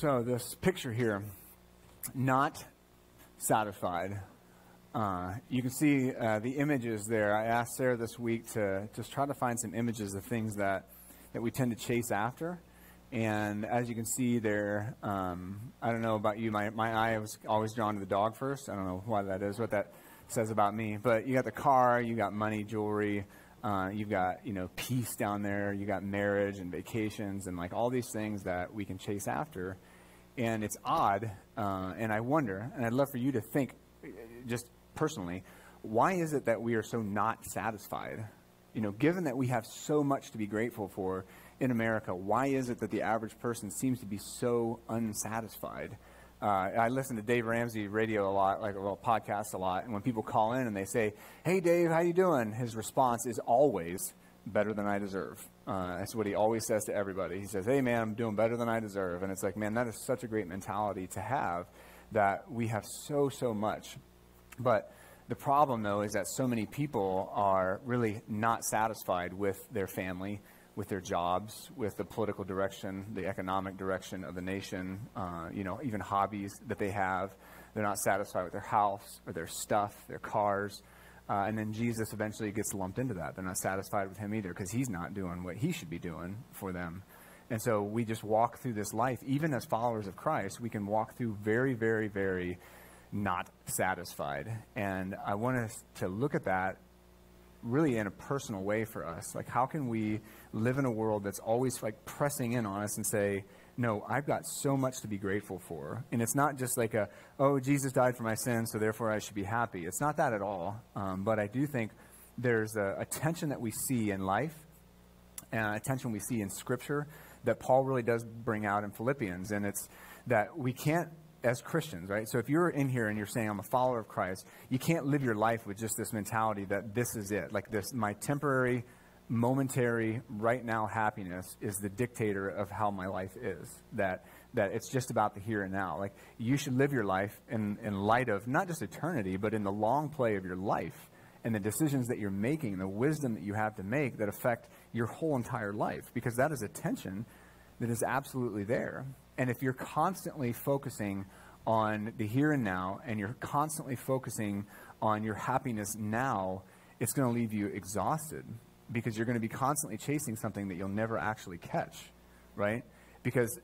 So, this picture here, not satisfied. Uh, you can see uh, the images there. I asked Sarah this week to just try to find some images of things that, that we tend to chase after. And as you can see there, um, I don't know about you, my, my eye was always drawn to the dog first. I don't know why that is, what that says about me. But you got the car, you got money, jewelry, uh, you've got you know peace down there, you got marriage and vacations and like all these things that we can chase after. And it's odd, uh, and I wonder, and I'd love for you to think, just personally, why is it that we are so not satisfied? You know, given that we have so much to be grateful for in America, why is it that the average person seems to be so unsatisfied? Uh, I listen to Dave Ramsey radio a lot, like a little podcast a lot, and when people call in and they say, "Hey, Dave, how you doing?" His response is always, better than I deserve. Uh, that's what he always says to everybody. He says, Hey, man, I'm doing better than I deserve. And it's like, man, that is such a great mentality to have that we have so, so much. But the problem, though, is that so many people are really not satisfied with their family, with their jobs, with the political direction, the economic direction of the nation, uh, you know, even hobbies that they have. They're not satisfied with their house or their stuff, their cars. Uh, and then Jesus eventually gets lumped into that. They're not satisfied with him either because he's not doing what he should be doing for them. And so we just walk through this life, even as followers of Christ, we can walk through very, very, very not satisfied. And I want us to look at that really in a personal way for us. Like, how can we live in a world that's always like pressing in on us and say, no, I've got so much to be grateful for. And it's not just like a, oh, Jesus died for my sins, so therefore I should be happy. It's not that at all. Um, but I do think there's a, a, tension that we see in life and a tension we see in Scripture that Paul really does bring out in Philippians. And it's that we can't, as Christians, right? So if you're in here and you're saying, I'm a follower of Christ, you can't live your life with just this mentality that this is it. Like this, my temporary momentary, right now happiness is the dictator of how my life is. That, that it's just about the here and now. Like, you should live your life in, in light of not just eternity, but in the long play of your life and the decisions that you're making, the wisdom that you have to make that affect your whole entire life, because that is a tension that is absolutely there. And if you're constantly focusing on the here and now, and you're constantly focusing on your happiness now, it's going to leave you exhausted because you're going to be constantly chasing something that you'll never actually catch, right? Because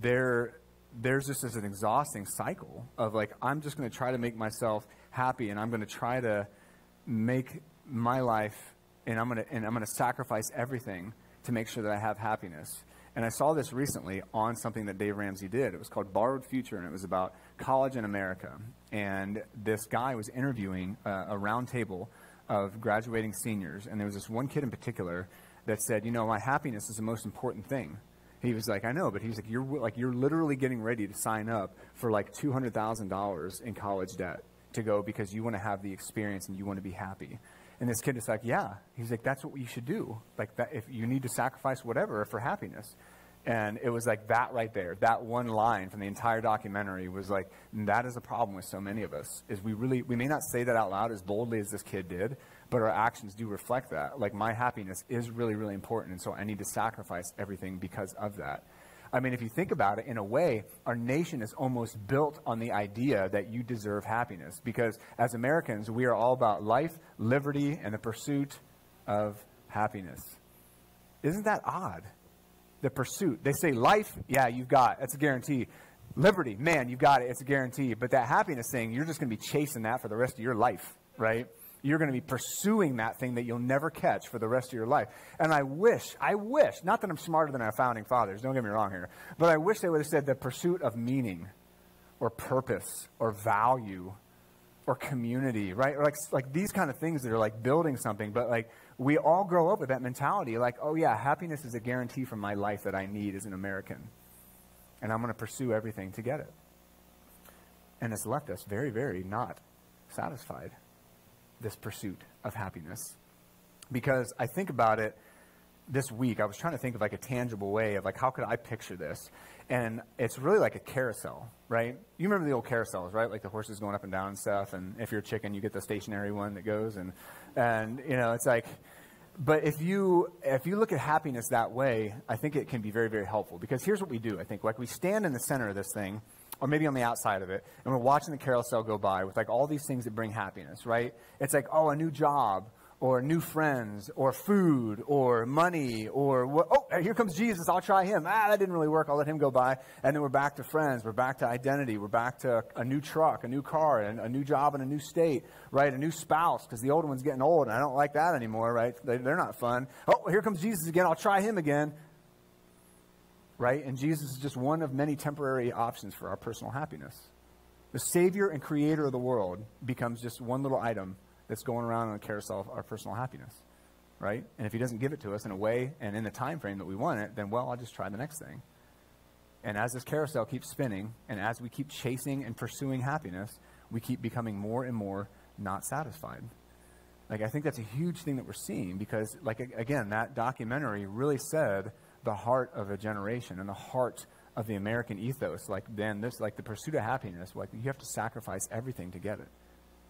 there, there's just this an exhausting cycle of like, I'm just going to try to make myself happy and I'm going to try to make my life and I'm going to, and I'm going to sacrifice everything to make sure that I have happiness. And I saw this recently on something that Dave Ramsey did. It was called Borrowed Future, and it was about college in America. And this guy was interviewing uh, a roundtable of graduating seniors, and there was this one kid in particular that said, "You know, my happiness is the most important thing." He was like, "I know," but he's like, "You're like you're literally getting ready to sign up for like two hundred thousand dollars in college debt to go because you want to have the experience and you want to be happy." And this kid is like, "Yeah." He's like, "That's what you should do. Like that, if you need to sacrifice whatever for happiness." And it was like that right there. That one line from the entire documentary was like, that is the problem with so many of us, is we really, we may not say that out loud as boldly as this kid did, but our actions do reflect that. Like, my happiness is really, really important, and so I need to sacrifice everything because of that. I mean, if you think about it, in a way, our nation is almost built on the idea that you deserve happiness. Because as Americans, we are all about life, liberty, and the pursuit of happiness. Isn't that odd? The pursuit. They say life, yeah, you've got. That's a guarantee. Liberty, man, you've got it. It's a guarantee. But that happiness thing, you're just going to be chasing that for the rest of your life, right? You're going to be pursuing that thing that you'll never catch for the rest of your life. And I wish, I wish, not that I'm smarter than our founding fathers, don't get me wrong here, but I wish they would have said the pursuit of meaning or purpose or value or community, right? Or like, like these kind of things that are like building something, but like we all grow up with that mentality like, oh, yeah, happiness is a guarantee for my life that I need as an American. And I'm going to pursue everything to get it. And it's left us very, very not satisfied, this pursuit of happiness. Because I think about it this week, I was trying to think of like a tangible way of like, how could I picture this? And it's really like a carousel, right? You remember the old carousels, right? Like the horses going up and down and stuff. And if you're a chicken, you get the stationary one that goes. And, and you know, it's like, but if you if you look at happiness that way, I think it can be very very helpful because here's what we do. I think like we stand in the center of this thing, or maybe on the outside of it, and we're watching the carousel go by with like all these things that bring happiness, right? It's like oh a new job or new friends, or food, or money, or what, oh, here comes Jesus, I'll try him. Ah, that didn't really work, I'll let him go by. And then we're back to friends, we're back to identity, we're back to a new truck, a new car, and a new job in a new state, right? A new spouse, because the old one's getting old, and I don't like that anymore, right? They, they're not fun. Oh, here comes Jesus again, I'll try him again. Right? And Jesus is just one of many temporary options for our personal happiness. The Savior and Creator of the world becomes just one little item that's going around on the carousel of our personal happiness, right? And if he doesn't give it to us in a way and in the time frame that we want it, then well, I'll just try the next thing. And as this carousel keeps spinning, and as we keep chasing and pursuing happiness, we keep becoming more and more not satisfied. Like I think that's a huge thing that we're seeing because, like again, that documentary really said the heart of a generation and the heart of the American ethos. Like then this, like the pursuit of happiness, like you have to sacrifice everything to get it.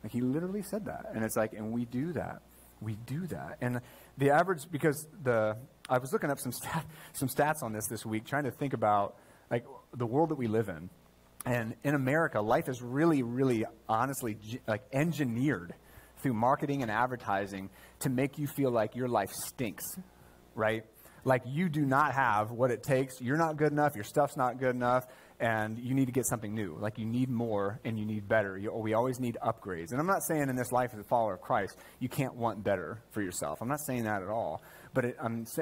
Like he literally said that. And it's like, and we do that. We do that. And the average, because the, I was looking up some, stat, some stats on this this week, trying to think about like the world that we live in. And in America, life is really, really honestly like engineered through marketing and advertising to make you feel like your life stinks, right? Like you do not have what it takes. You're not good enough. Your stuff's not good enough and you need to get something new. Like you need more and you need better. You, we always need upgrades. And I'm not saying in this life as a follower of Christ, you can't want better for yourself. I'm not saying that at all. But it,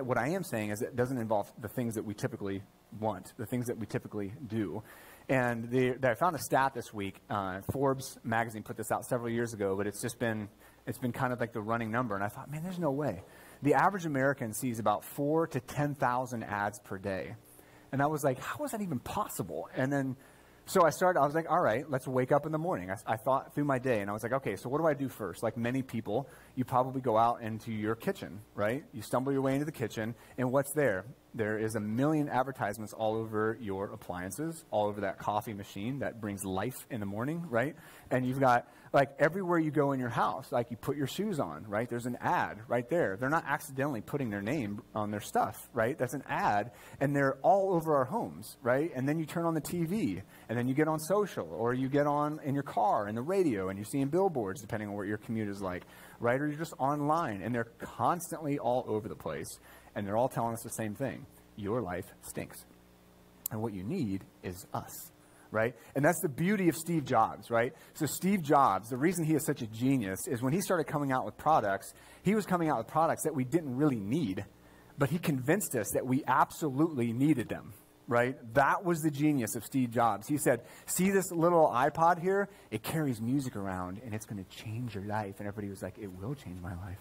what I am saying is it doesn't involve the things that we typically want, the things that we typically do. And the, I found a stat this week. Uh, Forbes magazine put this out several years ago, but it's just been it's been kind of like the running number. And I thought, man, there's no way. The average American sees about four to ten thousand ads per day. And I was like, how is that even possible? And then, so I started, I was like, all right, let's wake up in the morning. I, I, thought through my day, and I was like, okay, so what do I do first? Like many people, you probably go out into your kitchen, right? You stumble your way into the kitchen, and what's there? There is a million advertisements all over your appliances, all over that coffee machine that brings life in the morning, right? And you've got like everywhere you go in your house, like you put your shoes on, right? There's an ad right there. They're not accidentally putting their name on their stuff, right? That's an ad, and they're all over our homes, right? And then you turn on the TV, and then you get on social, or you get on in your car and the radio, and you're seeing billboards, depending on what your commute is like, right? Or you're just online, and they're constantly all over the place, and they're all telling us the same thing: your life stinks, and what you need is us right? And that's the beauty of Steve Jobs, right? So, Steve Jobs, the reason he is such a genius is when he started coming out with products, he was coming out with products that we didn't really need, but he convinced us that we absolutely needed them, right? That was the genius of Steve Jobs. He said, See this little iPod here? It carries music around and it's going to change your life. And everybody was like, It will change my life.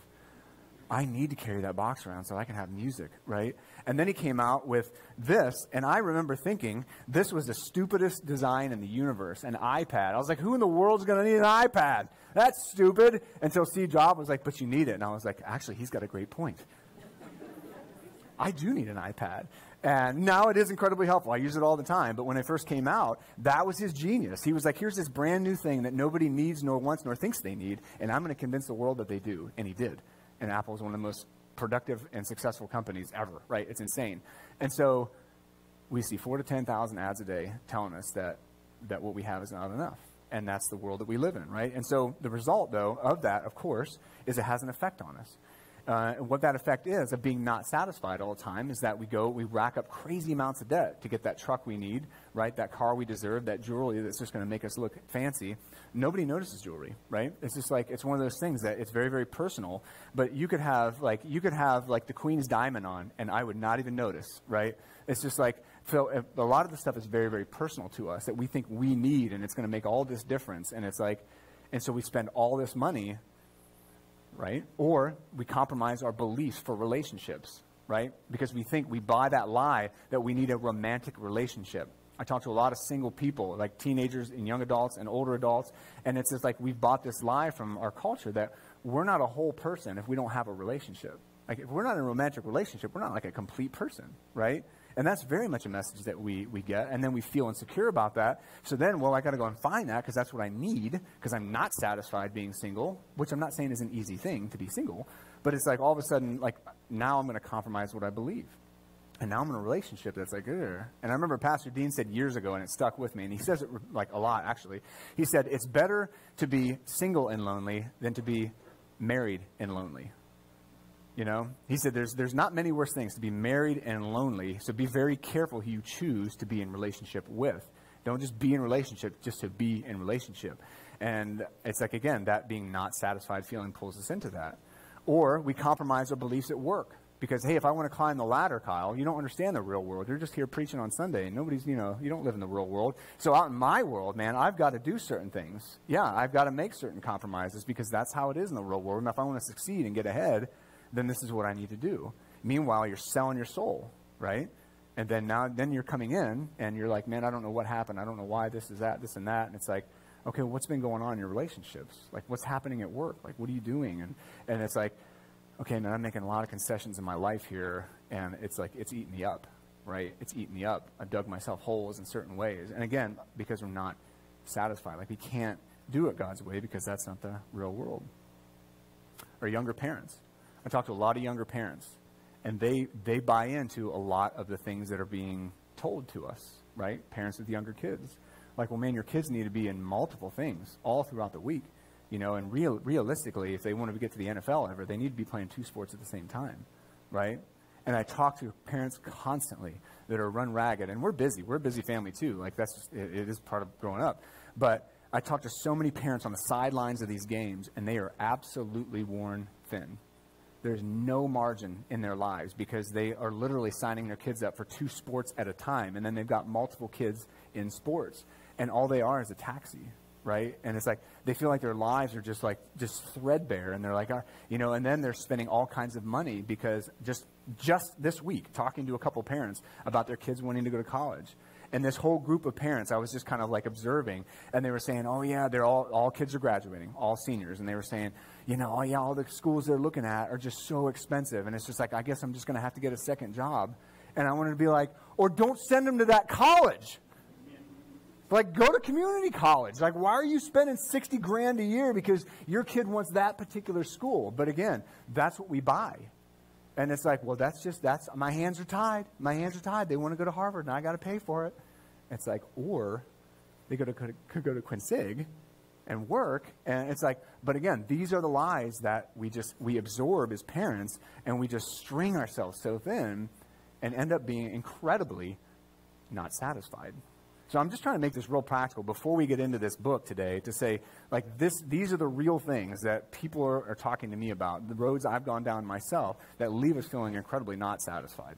I need to carry that box around so I can have music, right? And then he came out with this, and I remember thinking this was the stupidest design in the universe an iPad. I was like, who in the world's going to need an iPad? That's stupid. Until Steve Jobs was like, but you need it. And I was like, actually, he's got a great point. I do need an iPad. And now it is incredibly helpful. I use it all the time. But when it first came out, that was his genius. He was like, here's this brand new thing that nobody needs, nor wants, nor thinks they need, and I'm going to convince the world that they do. And he did and Apple is one of the most productive and successful companies ever, right? It's insane. And so we see four to 10,000 ads a day telling us that, that what we have is not enough. And that's the world that we live in, right? And so the result, though, of that, of course, is it has an effect on us. Uh, and what that effect is of being not satisfied all the time is that we go, we rack up crazy amounts of debt to get that truck we need, right? That car we deserve, that jewelry that's just going to make us look fancy. Nobody notices jewelry, right? It's just like it's one of those things that it's very, very personal. But you could have like you could have like the Queen's diamond on, and I would not even notice, right? It's just like so a lot of the stuff is very, very personal to us that we think we need, and it's going to make all this difference. And it's like, and so we spend all this money right? Or we compromise our beliefs for relationships, right? Because we think we buy that lie that we need a romantic relationship. I talk to a lot of single people, like teenagers and young adults and older adults, and it's just like we've bought this lie from our culture that we're not a whole person if we don't have a relationship. Like if we're not in a romantic relationship, we're not like a complete person, right? And that's very much a message that we, we get. And then we feel insecure about that. So then, well, I got to go and find that because that's what I need because I'm not satisfied being single, which I'm not saying is an easy thing to be single. But it's like all of a sudden, like now I'm going to compromise what I believe. And now I'm in a relationship that's like, Ugh. and I remember Pastor Dean said years ago, and it stuck with me, and he says it like a lot actually. He said, It's better to be single and lonely than to be married and lonely. You know, he said there's, there's not many worse things to be married and lonely, so be very careful who you choose to be in relationship with. Don't just be in relationship just to be in relationship. And it's like, again, that being not satisfied feeling pulls us into that. Or we compromise our beliefs at work. Because, hey, if I want to climb the ladder, Kyle, you don't understand the real world. You're just here preaching on Sunday, and nobody's, you know, you don't live in the real world. So out in my world, man, I've got to do certain things. Yeah, I've got to make certain compromises because that's how it is in the real world. And if I want to succeed and get ahead, then this is what I need to do. Meanwhile, you're selling your soul, right? And then now, then you're coming in, and you're like, man, I don't know what happened. I don't know why this is that, this and that. And it's like, okay, what's been going on in your relationships? Like, what's happening at work? Like, what are you doing? And, and it's like, okay, man, I'm making a lot of concessions in my life here, and it's like, it's eating me up, right? It's eating me up. I've dug myself holes in certain ways. And again, because we're not satisfied. Like, we can't do it God's way because that's not the real world. Or younger parents. I talk to a lot of younger parents, and they, they buy into a lot of the things that are being told to us, right? Parents with younger kids. Like, well, man, your kids need to be in multiple things all throughout the week. You know, and real, realistically, if they want to get to the NFL ever, they need to be playing two sports at the same time, right? And I talk to parents constantly that are run ragged, and we're busy. We're a busy family too. Like that's just, it, it is part of growing up. But I talk to so many parents on the sidelines of these games, and they are absolutely worn thin. There's no margin in their lives because they are literally signing their kids up for two sports at a time, and then they've got multiple kids in sports, and all they are is a taxi right? And it's like they feel like their lives are just like just threadbare, and they're like, you know, and then they're spending all kinds of money because just just this week, talking to a couple parents about their kids wanting to go to college. And this whole group of parents, I was just kind of like observing, and they were saying, "Oh yeah, they're all all kids are graduating, all seniors," and they were saying, "You know, oh yeah, all the schools they're looking at are just so expensive," and it's just like, I guess I'm just going to have to get a second job, and I wanted to be like, or don't send them to that college like, go to community college. Like, why are you spending 60 grand a year because your kid wants that particular school? But again, that's what we buy. And it's like, well, that's just, that's, my hands are tied. My hands are tied. They want to go to Harvard and I got to pay for it. It's like, or they go to, could go to Quincy and work. And it's like, but again, these are the lies that we just, we absorb as parents and we just string ourselves so thin and end up being incredibly not satisfied. So I'm just trying to make this real practical before we get into this book today to say, like, this, these are the real things that people are, are talking to me about, the roads I've gone down myself that leave us feeling incredibly not satisfied,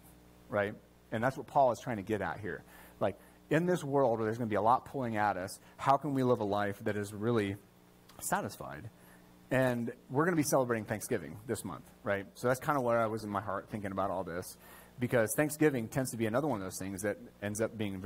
right? And that's what Paul is trying to get at here. Like, in this world where there's going to be a lot pulling at us, how can we live a life that is really satisfied? And we're going to be celebrating Thanksgiving this month, right? So that's kind of where I was in my heart thinking about all this because Thanksgiving tends to be another one of those things that ends up being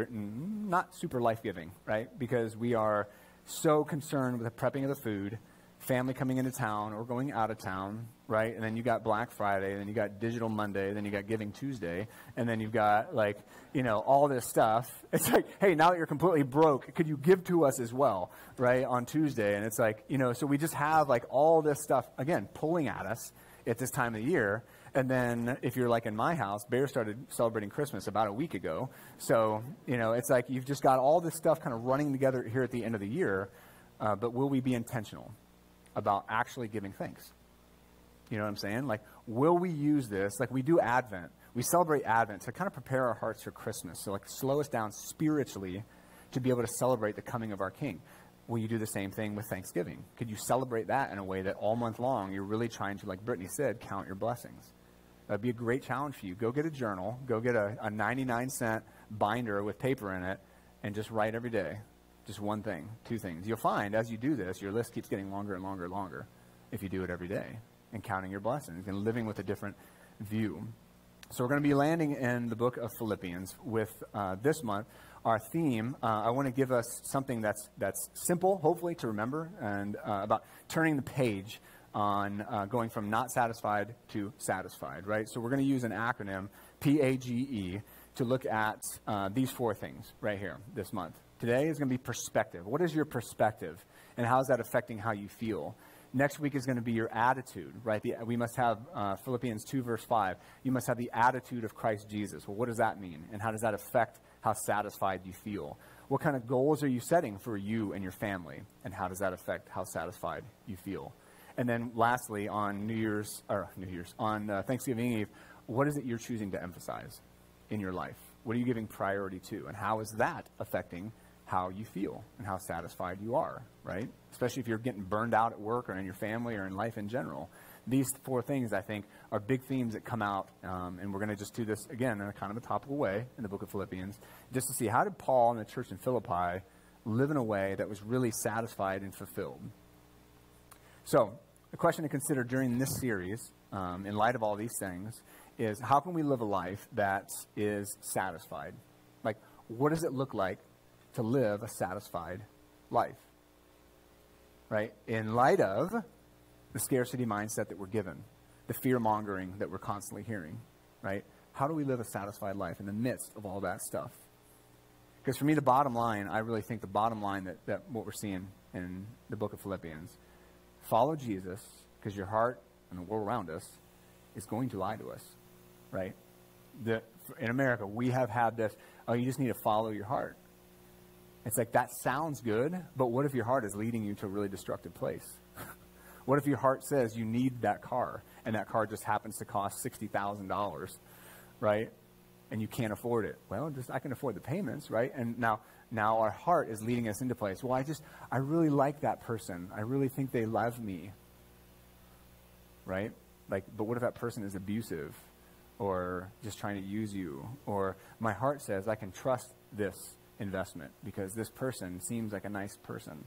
not super life giving, right? Because we are so concerned with the prepping of the food, family coming into town or going out of town, right? And then you got Black Friday, and then you got Digital Monday, then you got Giving Tuesday, and then you've got like, you know, all this stuff. It's like, hey, now that you're completely broke, could you give to us as well, right, on Tuesday? And it's like, you know, so we just have like all this stuff, again, pulling at us at this time of the year. And then if you're like in my house, Bear started celebrating Christmas about a week ago. So, you know, it's like you've just got all this stuff kind of running together here at the end of the year. Uh, but will we be intentional about actually giving thanks? You know what I'm saying? Like, will we use this? Like, we do Advent. We celebrate Advent to kind of prepare our hearts for Christmas. So, like, slow us down spiritually to be able to celebrate the coming of our King. Will you do the same thing with Thanksgiving? Could you celebrate that in a way that all month long you're really trying to, like Brittany said, count your blessings? That'd be a great challenge for you. Go get a journal, go get a, a 99 cent binder with paper in it, and just write every day. Just one thing, two things. You'll find as you do this, your list keeps getting longer and longer and longer if you do it every day and counting your blessings and living with a different view. So we're going to be landing in the book of Philippians with uh, this month our theme, uh, I want to give us something that's, that's simple, hopefully, to remember, and uh, about turning the page on uh, going from not satisfied to satisfied, right? So we're going to use an acronym, P A G E, to look at uh, these four things right here this month. Today is going to be perspective. What is your perspective, and how is that affecting how you feel? Next week is going to be your attitude, right? The, we must have uh, Philippians 2, verse 5. You must have the attitude of Christ Jesus. Well, what does that mean? And how does that affect how satisfied you feel? What kind of goals are you setting for you and your family? And how does that affect how satisfied you feel? And then lastly, on New Year's, or New Year's, on uh, Thanksgiving Eve, what is it you're choosing to emphasize in your life? What are you giving priority to? And how is that affecting how you feel and how satisfied you are, right? Especially if you're getting burned out at work or in your family or in life in general. These four things, I think, are big themes that come out, um, and we're going to just do this again in a kind of a topical way in the book of Philippians, just to see how did Paul and the church in Philippi live in a way that was really satisfied and fulfilled. So, the question to consider during this series, um, in light of all these things, is how can we live a life that is satisfied? Like, what does it look like to live a satisfied life? Right? In light of the scarcity mindset that we're given, the fear mongering that we're constantly hearing, right? How do we live a satisfied life in the midst of all that stuff? Because for me, the bottom line, I really think the bottom line that, that what we're seeing in the book of Philippians follow Jesus because your heart and the world around us is going to lie to us, right? The, in America, we have had this, oh, you just need to follow your heart. It's like, that sounds good, but what if your heart is leading you to a really destructive place? what if your heart says you need that car, and that car just happens to cost $60,000, right? And you can't afford it. Well, just I can afford the payments, right? And now, now our heart is leading us into place. Well, I just, I really like that person. I really think they love me, right? Like, but what if that person is abusive or just trying to use you? Or my heart says I can trust this investment because this person seems like a nice person.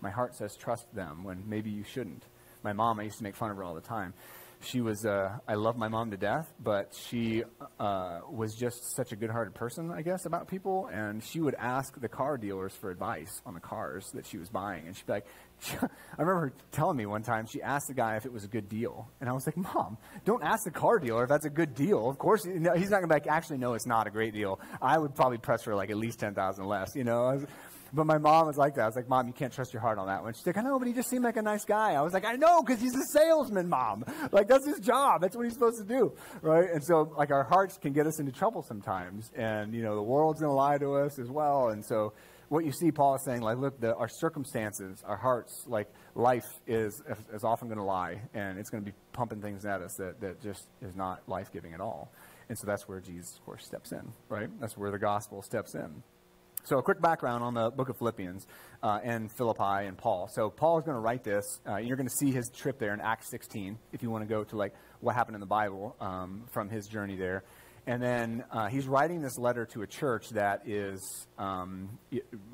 My heart says trust them when maybe you shouldn't. My mom, I used to make fun of her all the time. She was, uh, I love my mom to death, but she uh, was just such a good hearted person, I guess, about people. And she would ask the car dealers for advice on the cars that she was buying. And she'd be like, I remember telling me one time she asked the guy if it was a good deal, and I was like, "Mom, don't ask the car dealer if that's a good deal. Of course, he's not going to be like, actually, no, it's not a great deal. I would probably press for like at least ten thousand less, you know." Was, but my mom was like that. I was like, "Mom, you can't trust your heart on that one." She's like, "I know, but he just seemed like a nice guy." I was like, "I know, because he's a salesman, Mom. Like that's his job. That's what he's supposed to do, right?" And so, like, our hearts can get us into trouble sometimes, and you know, the world's going to lie to us as well, and so what you see Paul is saying, like, look, the, our circumstances, our hearts, like, life is, is often going to lie, and it's going to be pumping things at us that, that just is not life giving at all. And so that's where Jesus, of course, steps in, right? That's where the gospel steps in. So, a quick background on the book of Philippians uh, and Philippi and Paul. So, Paul is going to write this. Uh, you're going to see his trip there in Acts 16 if you want to go to like what happened in the Bible um, from his journey there. And then uh, he's writing this letter to a church that is, um,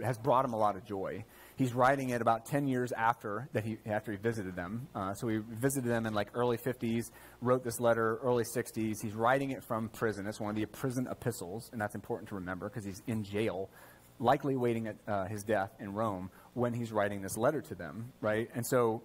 has brought him a lot of joy. He's writing it about 10 years after, that he, after he visited them. Uh, so he visited them in like early 50s, wrote this letter early 60s. He's writing it from prison. It's one of the prison epistles, and that's important to remember because he's in jail, likely waiting at uh, his death in Rome when he's writing this letter to them, right? And so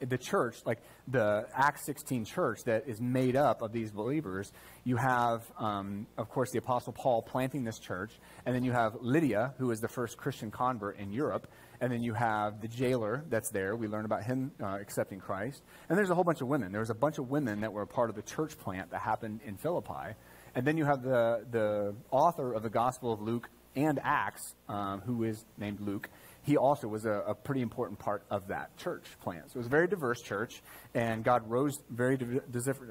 the church, like the Acts 16 church that is made up of these believers, you have, um, of course, the Apostle Paul planting this church, and then you have Lydia, who is the first Christian convert in Europe, and then you have the jailer that's there. We learn about him uh, accepting Christ. And there's a whole bunch of women. There was a bunch of women that were a part of the church plant that happened in Philippi. And then you have the, the author of the Gospel of Luke and Acts, um, who is named Luke he also was a, a, pretty important part of that church plant. So it was a very diverse church, and God rose very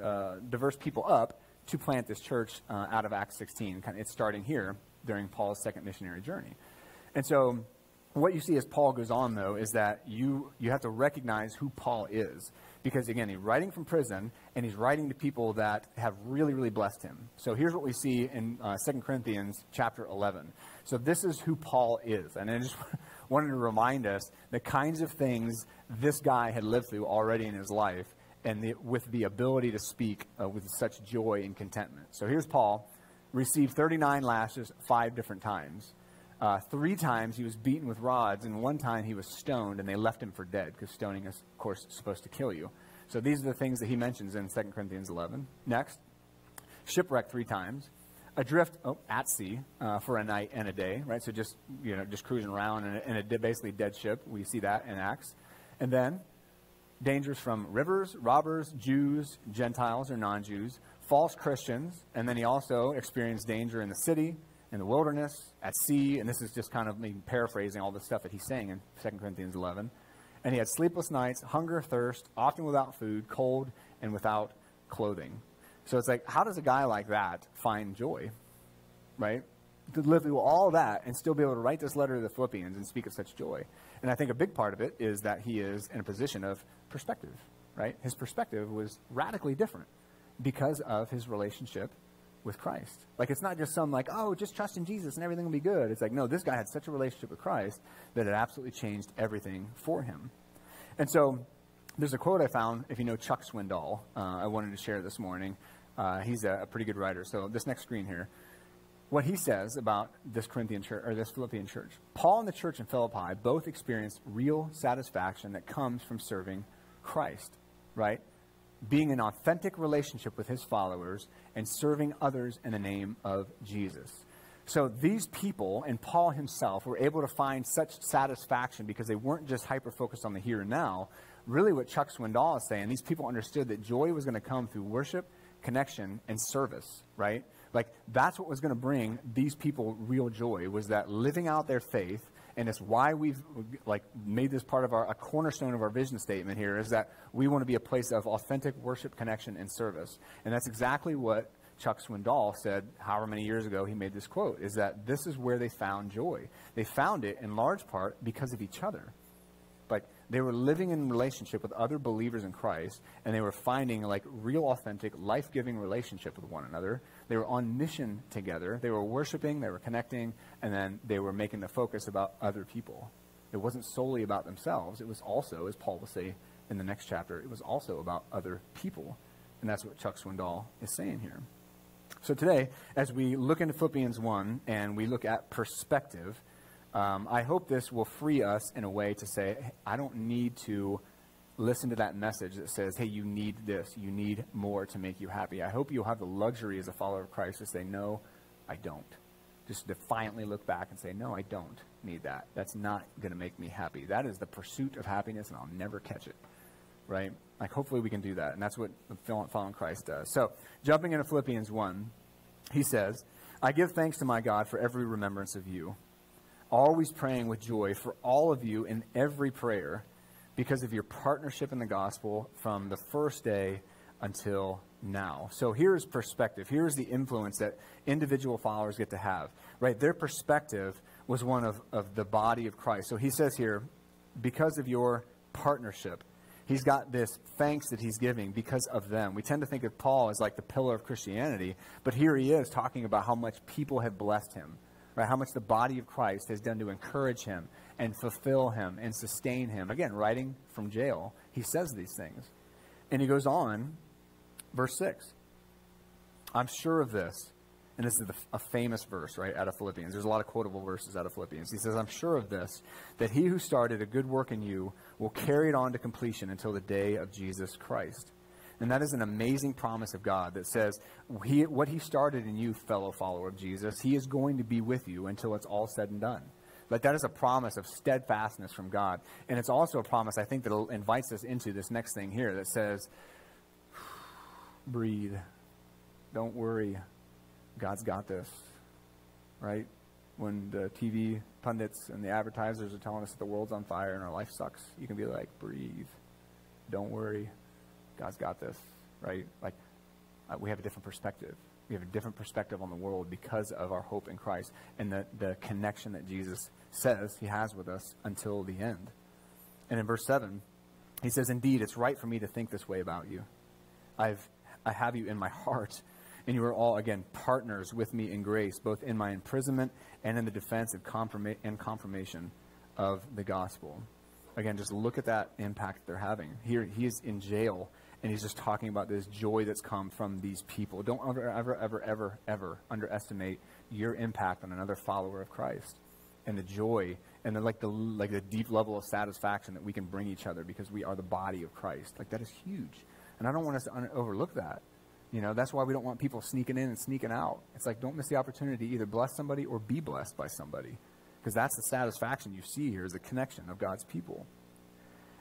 uh, diverse people up to plant this church uh, out of Acts 16. Kind of, it's starting here during Paul's second missionary journey. And so what you see as Paul goes on, though, is that you, you have to recognize who Paul is. Because, again, he's writing from prison, and he's writing to people that have really, really blessed him. So here's what we see in uh, 2 Corinthians chapter 11. So this is who Paul is. And I just wanted to remind us the kinds of things this guy had lived through already in his life and the, with the ability to speak uh, with such joy and contentment. So here's Paul, received 39 lashes five different times. Uh, three times he was beaten with rods, and one time he was stoned, and they left him for dead, because stoning is, of course, supposed to kill you. So these are the things that he mentions in 2 Corinthians 11. Next, shipwrecked three times, adrift oh, at sea uh, for a night and a day, right? So just, you know, just cruising around in a, in a basically dead ship. We see that in Acts. And then dangers from rivers, robbers, Jews, Gentiles or non Jews, false Christians, and then he also experienced danger in the city, in the wilderness, at sea, and this is just kind of me paraphrasing all the stuff that he's saying in 2 Corinthians 11. And he had sleepless nights, hunger, thirst, often without food, cold, and without clothing. So it's like, how does a guy like that find joy, right? To live through all that and still be able to write this letter to the Philippians and speak of such joy. And I think a big part of it is that he is in a position of perspective, right? His perspective was radically different because of his relationship with Christ. Like it's not just some like, oh, just trust in Jesus and everything will be good. It's like, no, this guy had such a relationship with Christ that it absolutely changed everything for him. And so there's a quote I found, if you know Chuck Swindoll, uh, I wanted to share this morning. Uh, he's a, a, pretty good writer. So this next screen here, what he says about this Corinthian church or this Philippian church. Paul and the church in Philippi both experienced real satisfaction that comes from serving Christ, right? Being an authentic relationship with his followers and serving others in the name of Jesus. So these people and Paul himself were able to find such satisfaction because they weren't just hyper focused on the here and now. Really, what Chuck Swindoll is saying, these people understood that joy was going to come through worship, connection, and service, right? Like that's what was going to bring these people real joy was that living out their faith and it's why we've like made this part of our a cornerstone of our vision statement here is that we want to be a place of authentic worship, connection, and service. And that's exactly what Chuck Swindoll said however many years ago he made this quote is that this is where they found joy. They found it in large part because of each other. They were living in relationship with other believers in Christ and they were finding like real authentic life-giving relationship with one another they were on mission together. They were worshiping, they were connecting, and then they were making the focus about other people. It wasn't solely about themselves. It was also, as Paul will say in the next chapter, it was also about other people. And that's what Chuck Swindoll is saying here. So today, as we look into Philippians 1 and we look at perspective, um, I hope this will free us in a way to say, I don't need to listen to that message that says, hey, you need this, you need more to make you happy. I hope you'll have the luxury as a follower of Christ to say, no, I don't. Just defiantly look back and say, no, I don't need that. That's not going to make me happy. That is the pursuit of happiness, and I'll never catch it. Right? Like, hopefully we can do that. And that's what following Christ does. So, jumping into Philippians 1, he says, I give thanks to my God for every remembrance of you, always praying with joy for all of you in every prayer because of your partnership in the gospel from the first day until now. So here's perspective. Here's the influence that individual followers get to have. Right? Their perspective was one of, of the body of Christ. So he says here, because of your partnership, he's got this thanks that he's giving because of them. We tend to think of Paul as like the pillar of Christianity, but here he is talking about how much people have blessed him, right? How much the body of Christ has done to encourage him and fulfill him and sustain him. Again, writing from jail, he says these things. And he goes on, verse 6. I'm sure of this. And this is a famous verse, right, out of Philippians. There's a lot of quotable verses out of Philippians. He says, I'm sure of this, that he who started a good work in you will carry it on to completion until the day of Jesus Christ. And that is an amazing promise of God that says, he, what he started in you, fellow follower of Jesus, he is going to be with you until it's all said and done. But that is a promise of steadfastness from God. And it's also a promise, I think, that invites us into this next thing here that says, breathe. Don't worry. God's got this. Right? When the TV pundits and the advertisers are telling us that the world's on fire and our life sucks, you can be like, breathe. Don't worry. God's got this. Right? Like, uh, we have a different perspective. We have a different perspective on the world because of our hope in Christ and the, the connection that Jesus says he has with us until the end. And in verse 7, he says, Indeed, it's right for me to think this way about you. I've, I have you in my heart, and you are all, again, partners with me in grace, both in my imprisonment and in the defense and, confirma- and confirmation of the gospel. Again, just look at that impact they're having. Here, he is in jail, and he's just talking about this joy that's come from these people. Don't ever, ever, ever, ever, ever underestimate your impact on another follower of Christ and the joy and the, like the like the deep level of satisfaction that we can bring each other because we are the body of Christ. Like that is huge, and I don't want us to un- overlook that. You know, that's why we don't want people sneaking in and sneaking out. It's like don't miss the opportunity to either bless somebody or be blessed by somebody, because that's the satisfaction you see here is the connection of God's people.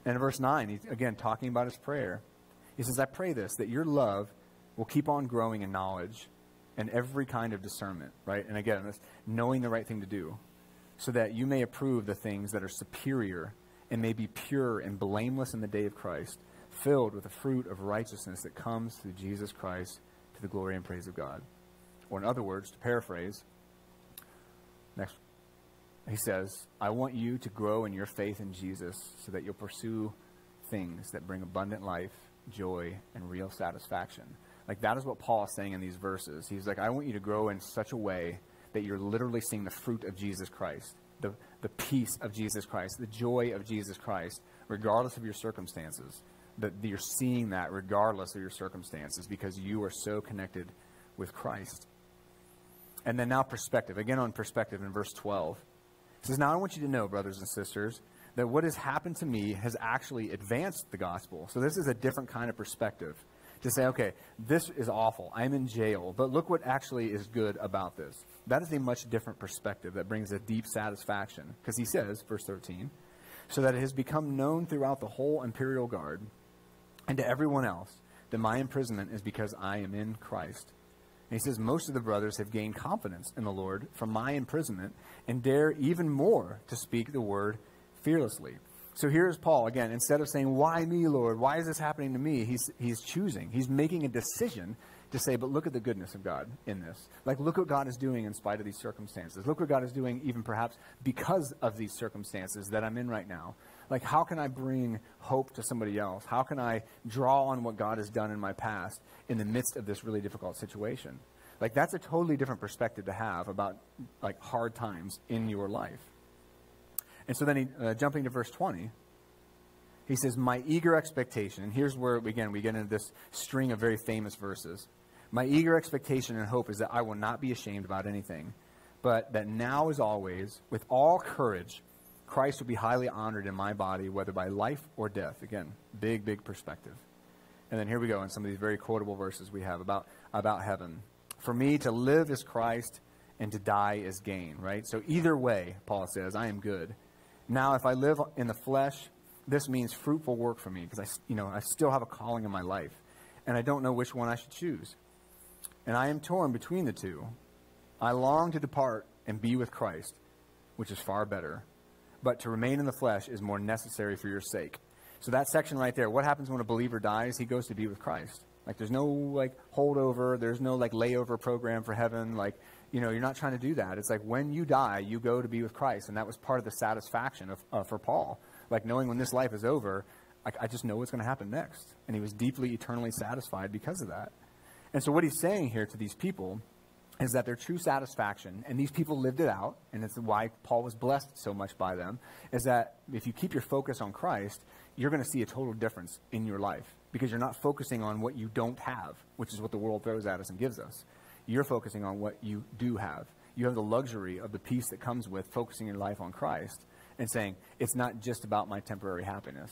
And in verse nine, he's again talking about his prayer. He says, "I pray this that your love will keep on growing in knowledge." And every kind of discernment, right? And again, knowing the right thing to do so that you may approve the things that are superior and may be pure and blameless in the day of Christ, filled with the fruit of righteousness that comes through Jesus Christ to the glory and praise of God. Or, in other words, to paraphrase, next, he says, I want you to grow in your faith in Jesus so that you'll pursue things that bring abundant life, joy, and real satisfaction. Like, that is what Paul is saying in these verses. He's like, I want you to grow in such a way that you're literally seeing the fruit of Jesus Christ, the, the peace of Jesus Christ, the joy of Jesus Christ, regardless of your circumstances. That you're seeing that regardless of your circumstances because you are so connected with Christ. And then now perspective. Again on perspective in verse 12. It says, Now I want you to know, brothers and sisters, that what has happened to me has actually advanced the gospel. So this is a different kind of perspective to say, okay, this is awful. I'm in jail, but look what actually is good about this. That is a much different perspective that brings a deep satisfaction. Because he says, verse 13, so that it has become known throughout the whole imperial guard and to everyone else that my imprisonment is because I am in Christ. And he says, most of the brothers have gained confidence in the Lord from my imprisonment and dare even more to speak the word fearlessly. So here's Paul again. Instead of saying, Why me, Lord? Why is this happening to me? He's, he's choosing. He's making a decision to say, But look at the goodness of God in this. Like, look what God is doing in spite of these circumstances. Look what God is doing, even perhaps because of these circumstances that I'm in right now. Like, how can I bring hope to somebody else? How can I draw on what God has done in my past in the midst of this really difficult situation? Like, that's a totally different perspective to have about, like, hard times in your life. And so then, he, uh, jumping to verse 20, he says, My eager expectation, and here's where, again, we get into this string of very famous verses. My eager expectation and hope is that I will not be ashamed about anything, but that now, as always, with all courage, Christ will be highly honored in my body, whether by life or death. Again, big, big perspective. And then here we go in some of these very quotable verses we have about, about heaven. For me, to live is Christ, and to die is gain, right? So either way, Paul says, I am good. Now, if I live in the flesh, this means fruitful work for me because I, you know, I still have a calling in my life, and I don't know which one I should choose. And I am torn between the two. I long to depart and be with Christ, which is far better. But to remain in the flesh is more necessary for your sake. So that section right there, what happens when a believer dies? He goes to be with Christ. Like there's no like holdover, there's no like layover program for heaven. Like you know, you're not trying to do that. It's like when you die, you go to be with Christ. And that was part of the satisfaction of, uh, for Paul. Like knowing when this life is over, I, I just know what's going to happen next. And he was deeply, eternally satisfied because of that. And so what he's saying here to these people is that their true satisfaction, and these people lived it out, and it's why Paul was blessed so much by them, is that if you keep your focus on Christ, you're going to see a total difference in your life because you're not focusing on what you don't have, which is what the world throws at us and gives us. You're focusing on what you do have. You have the luxury of the peace that comes with focusing your life on Christ and saying, it's not just about my temporary happiness.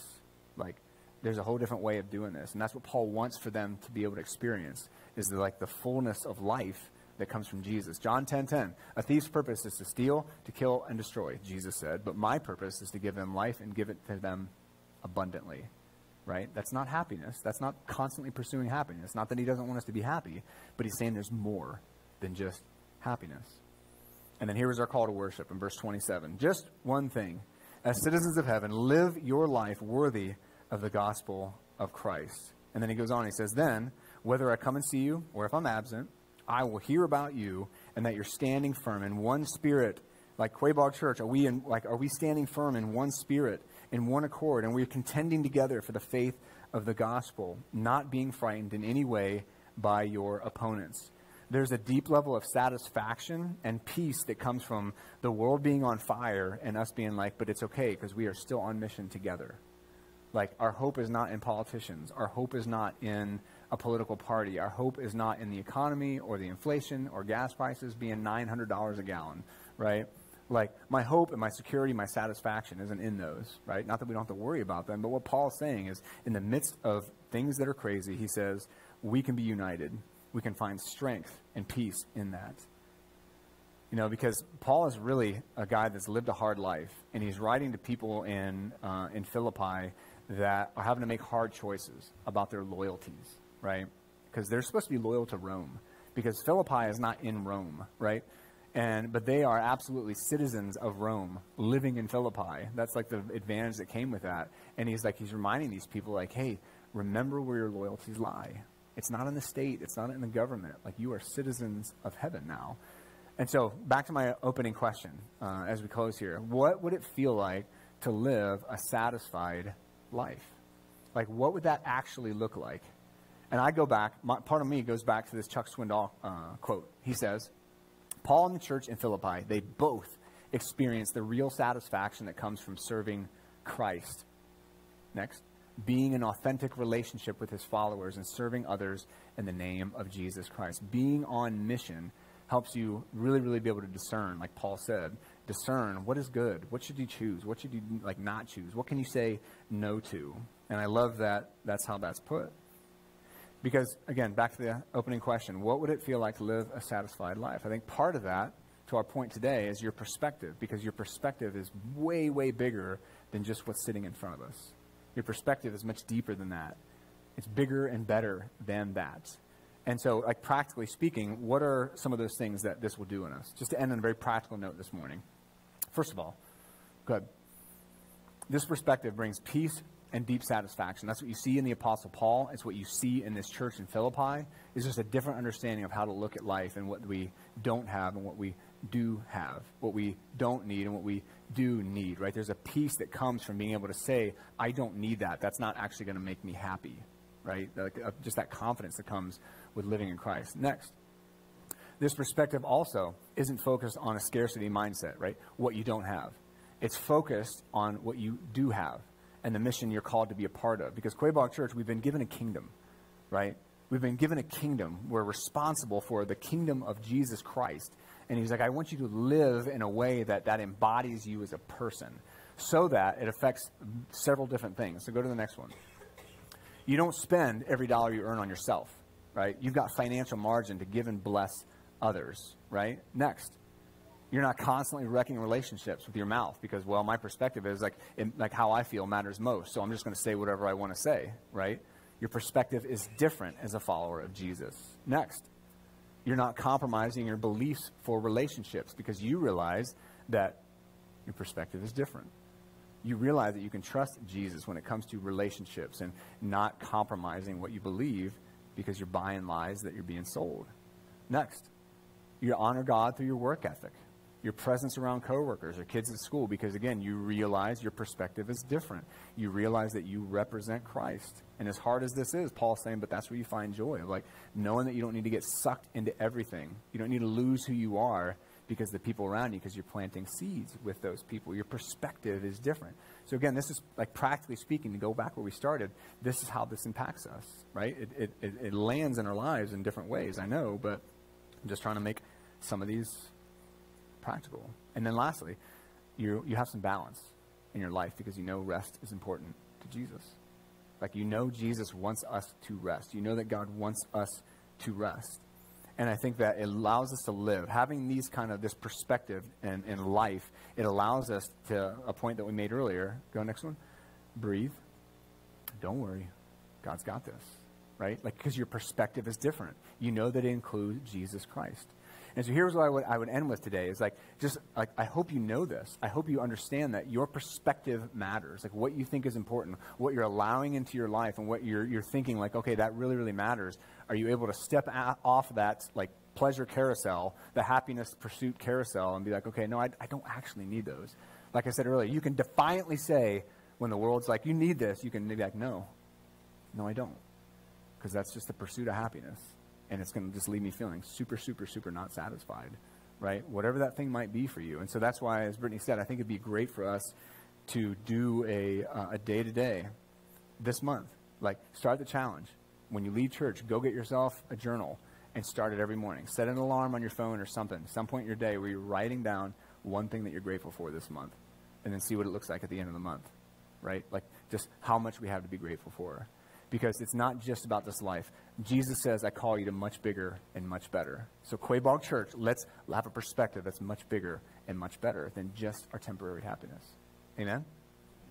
Like, there's a whole different way of doing this. And that's what Paul wants for them to be able to experience, is the, like the fullness of life that comes from Jesus. John 10:10. 10, 10, a thief's purpose is to steal, to kill, and destroy, Jesus said. But my purpose is to give them life and give it to them abundantly right? That's not happiness. That's not constantly pursuing happiness. Not that he doesn't want us to be happy, but he's saying there's more than just happiness. And then here is our call to worship in verse 27. Just one thing. As citizens of heaven, live your life worthy of the gospel of Christ. And then he goes on, he says, Then, whether I come and see you or if I'm absent, I will hear about you and that you're standing firm in one spirit. Like Quaboag Church, are we in, like are we standing firm in one spirit in one accord, and we're contending together for the faith of the gospel, not being frightened in any way by your opponents. There's a deep level of satisfaction and peace that comes from the world being on fire and us being like, but it's okay because we are still on mission together. Like, our hope is not in politicians. Our hope is not in a political party. Our hope is not in the economy or the inflation or gas prices being $900 a gallon, right? Like, my hope and my security, my satisfaction isn't in those, right? Not that we don't have to worry about them, but what Paul's saying is in the midst of things that are crazy, he says, we can be united. We can find strength and peace in that. You know, because Paul is really a guy that's lived a hard life, and he's writing to people in, uh, in Philippi that are having to make hard choices about their loyalties, right? Because they're supposed to be loyal to Rome, because Philippi is not in Rome, right? And, but they are absolutely citizens of Rome living in Philippi. That's like the advantage that came with that. And he's like, he's reminding these people, like, hey, remember where your loyalties lie. It's not in the state, it's not in the government. Like, you are citizens of heaven now. And so, back to my opening question uh, as we close here. What would it feel like to live a satisfied life? Like, what would that actually look like? And I go back, my, part of me goes back to this Chuck Swindoll uh, quote. He says, Paul and the church in Philippi, they both experienced the real satisfaction that comes from serving Christ. Next, being an authentic relationship with his followers and serving others in the name of Jesus Christ. Being on mission helps you really, really be able to discern, like Paul said, discern what is good, what should you choose, what should you like not choose, what can you say no to. And I love that that's how that's put. Because again, back to the opening question, what would it feel like to live a satisfied life? I think part of that, to our point today, is your perspective, because your perspective is way, way bigger than just what's sitting in front of us. Your perspective is much deeper than that. It's bigger and better than that. And so, like practically speaking, what are some of those things that this will do in us? Just to end on a very practical note this morning. First of all, good. This perspective brings peace and deep satisfaction. That's what you see in the Apostle Paul. It's what you see in this church in Philippi. It's just a different understanding of how to look at life and what we don't have and what we do have, what we don't need and what we do need, right? There's a peace that comes from being able to say, I don't need that. That's not actually going to make me happy, right? Uh, just that confidence that comes with living in Christ. Next, this perspective also isn't focused on a scarcity mindset, right? What you don't have. It's focused on what you do have and the mission you're called to be a part of. Because Quaboag Church, we've been given a kingdom, right? We've been given a kingdom. We're responsible for the kingdom of Jesus Christ. And he's like, I want you to live in a way that that embodies you as a person so that it affects several different things. So go to the next one. You don't spend every dollar you earn on yourself right? You've got financial margin to give and bless others, right? Next, you're not constantly wrecking relationships with your mouth because, well, my perspective is like, it, like how I feel matters most. So I'm just going to say whatever I want to say, right? Your perspective is different as a follower of Jesus. Next, you're not compromising your beliefs for relationships because you realize that your perspective is different. You realize that you can trust Jesus when it comes to relationships and not compromising what you believe because you're buying lies that you're being sold. Next, you honor God through your work ethic, your presence around coworkers or kids at school, because again, you realize your perspective is different. You realize that you represent Christ. And as hard as this is, Paul's saying, but that's where you find joy. Like knowing that you don't need to get sucked into everything. You don't need to lose who you are because the people around you, because you're planting seeds with those people. Your perspective is different. So again, this is like practically speaking, to go back where we started, this is how this impacts us, right? It, it, it, it lands in our lives in different ways, I know, but I'm just trying to make some of these practical. And then lastly, you, you have some balance in your life because you know rest is important to Jesus. Like you know Jesus wants us to rest. You know that God wants us to rest. And I think that it allows us to live. Having these kind of this perspective in, in life, it allows us to a point that we made earlier. Go next one. Breathe. Don't worry. God's got this. Right? Like because your perspective is different. You know that it includes Jesus Christ. And so here's what I would, I would end with today is like, just like, I hope you know this. I hope you understand that your perspective matters. Like what you think is important, what you're allowing into your life and what you're, you're thinking like, okay, that really, really matters. Are you able to step off that like pleasure carousel, the happiness pursuit carousel and be like, okay, no, I, I don't actually need those. Like I said earlier, you can defiantly say when the world's like, you need this, you can be like, no, no, I don't. Because that's just the pursuit of happiness and it's going to just leave me feeling super, super, super not satisfied, right? Whatever that thing might be for you. And so that's why, as Brittany said, I think it'd be great for us to do a, uh, a day-to-day this month. Like, start the challenge. When you leave church, go get yourself a journal and start it every morning. Set an alarm on your phone or something, some point in your day where you're writing down one thing that you're grateful for this month, and then see what it looks like at the end of the month, right? Like just how much we have to be grateful for. Because it's not just about this life. Jesus says, I call you to much bigger and much better. So, Quaboag Church, let's have a perspective that's much bigger and much better than just our temporary happiness. Amen?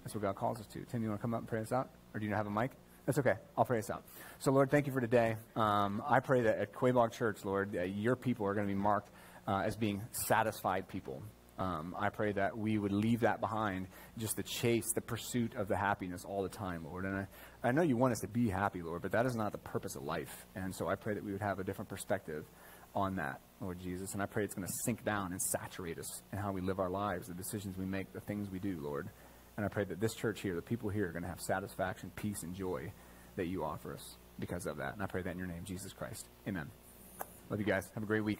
That's what God calls us to. Tim, you want to come up and pray us out? Or do you not have a mic? That's okay. I'll pray us out. So, Lord, thank you for today. Um, I pray that at Quaboag Church, Lord, uh, your people are going to be marked uh, as being satisfied people. Um, I pray that we would leave that behind, just the chase, the pursuit of the happiness all the time, Lord. And I, I know you want us to be happy, Lord, but that is not the purpose of life. And so I pray that we would have a different perspective on that, Lord Jesus. And I pray it's going to sink down and saturate us in how we live our lives, the decisions we make, the things we do, Lord. And I pray that this church here, the people here, are going to have satisfaction, peace, and joy that you offer us because of that. And I pray that in your name, Jesus Christ. Amen. Love you guys. Have a great week.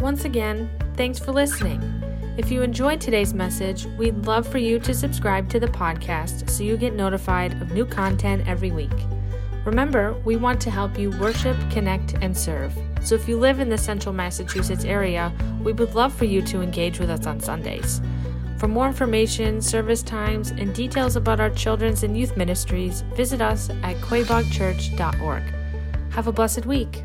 Once again, thanks for listening. If you enjoyed today's message, we'd love for you to subscribe to the podcast so you get notified of new content every week. Remember, we want to help you worship, connect, and serve. So if you live in the central Massachusetts area, we would love for you to engage with us on Sundays. For more information, service times, and details about our children's and youth ministries, visit us at quaboagchurch.org. Have a blessed week.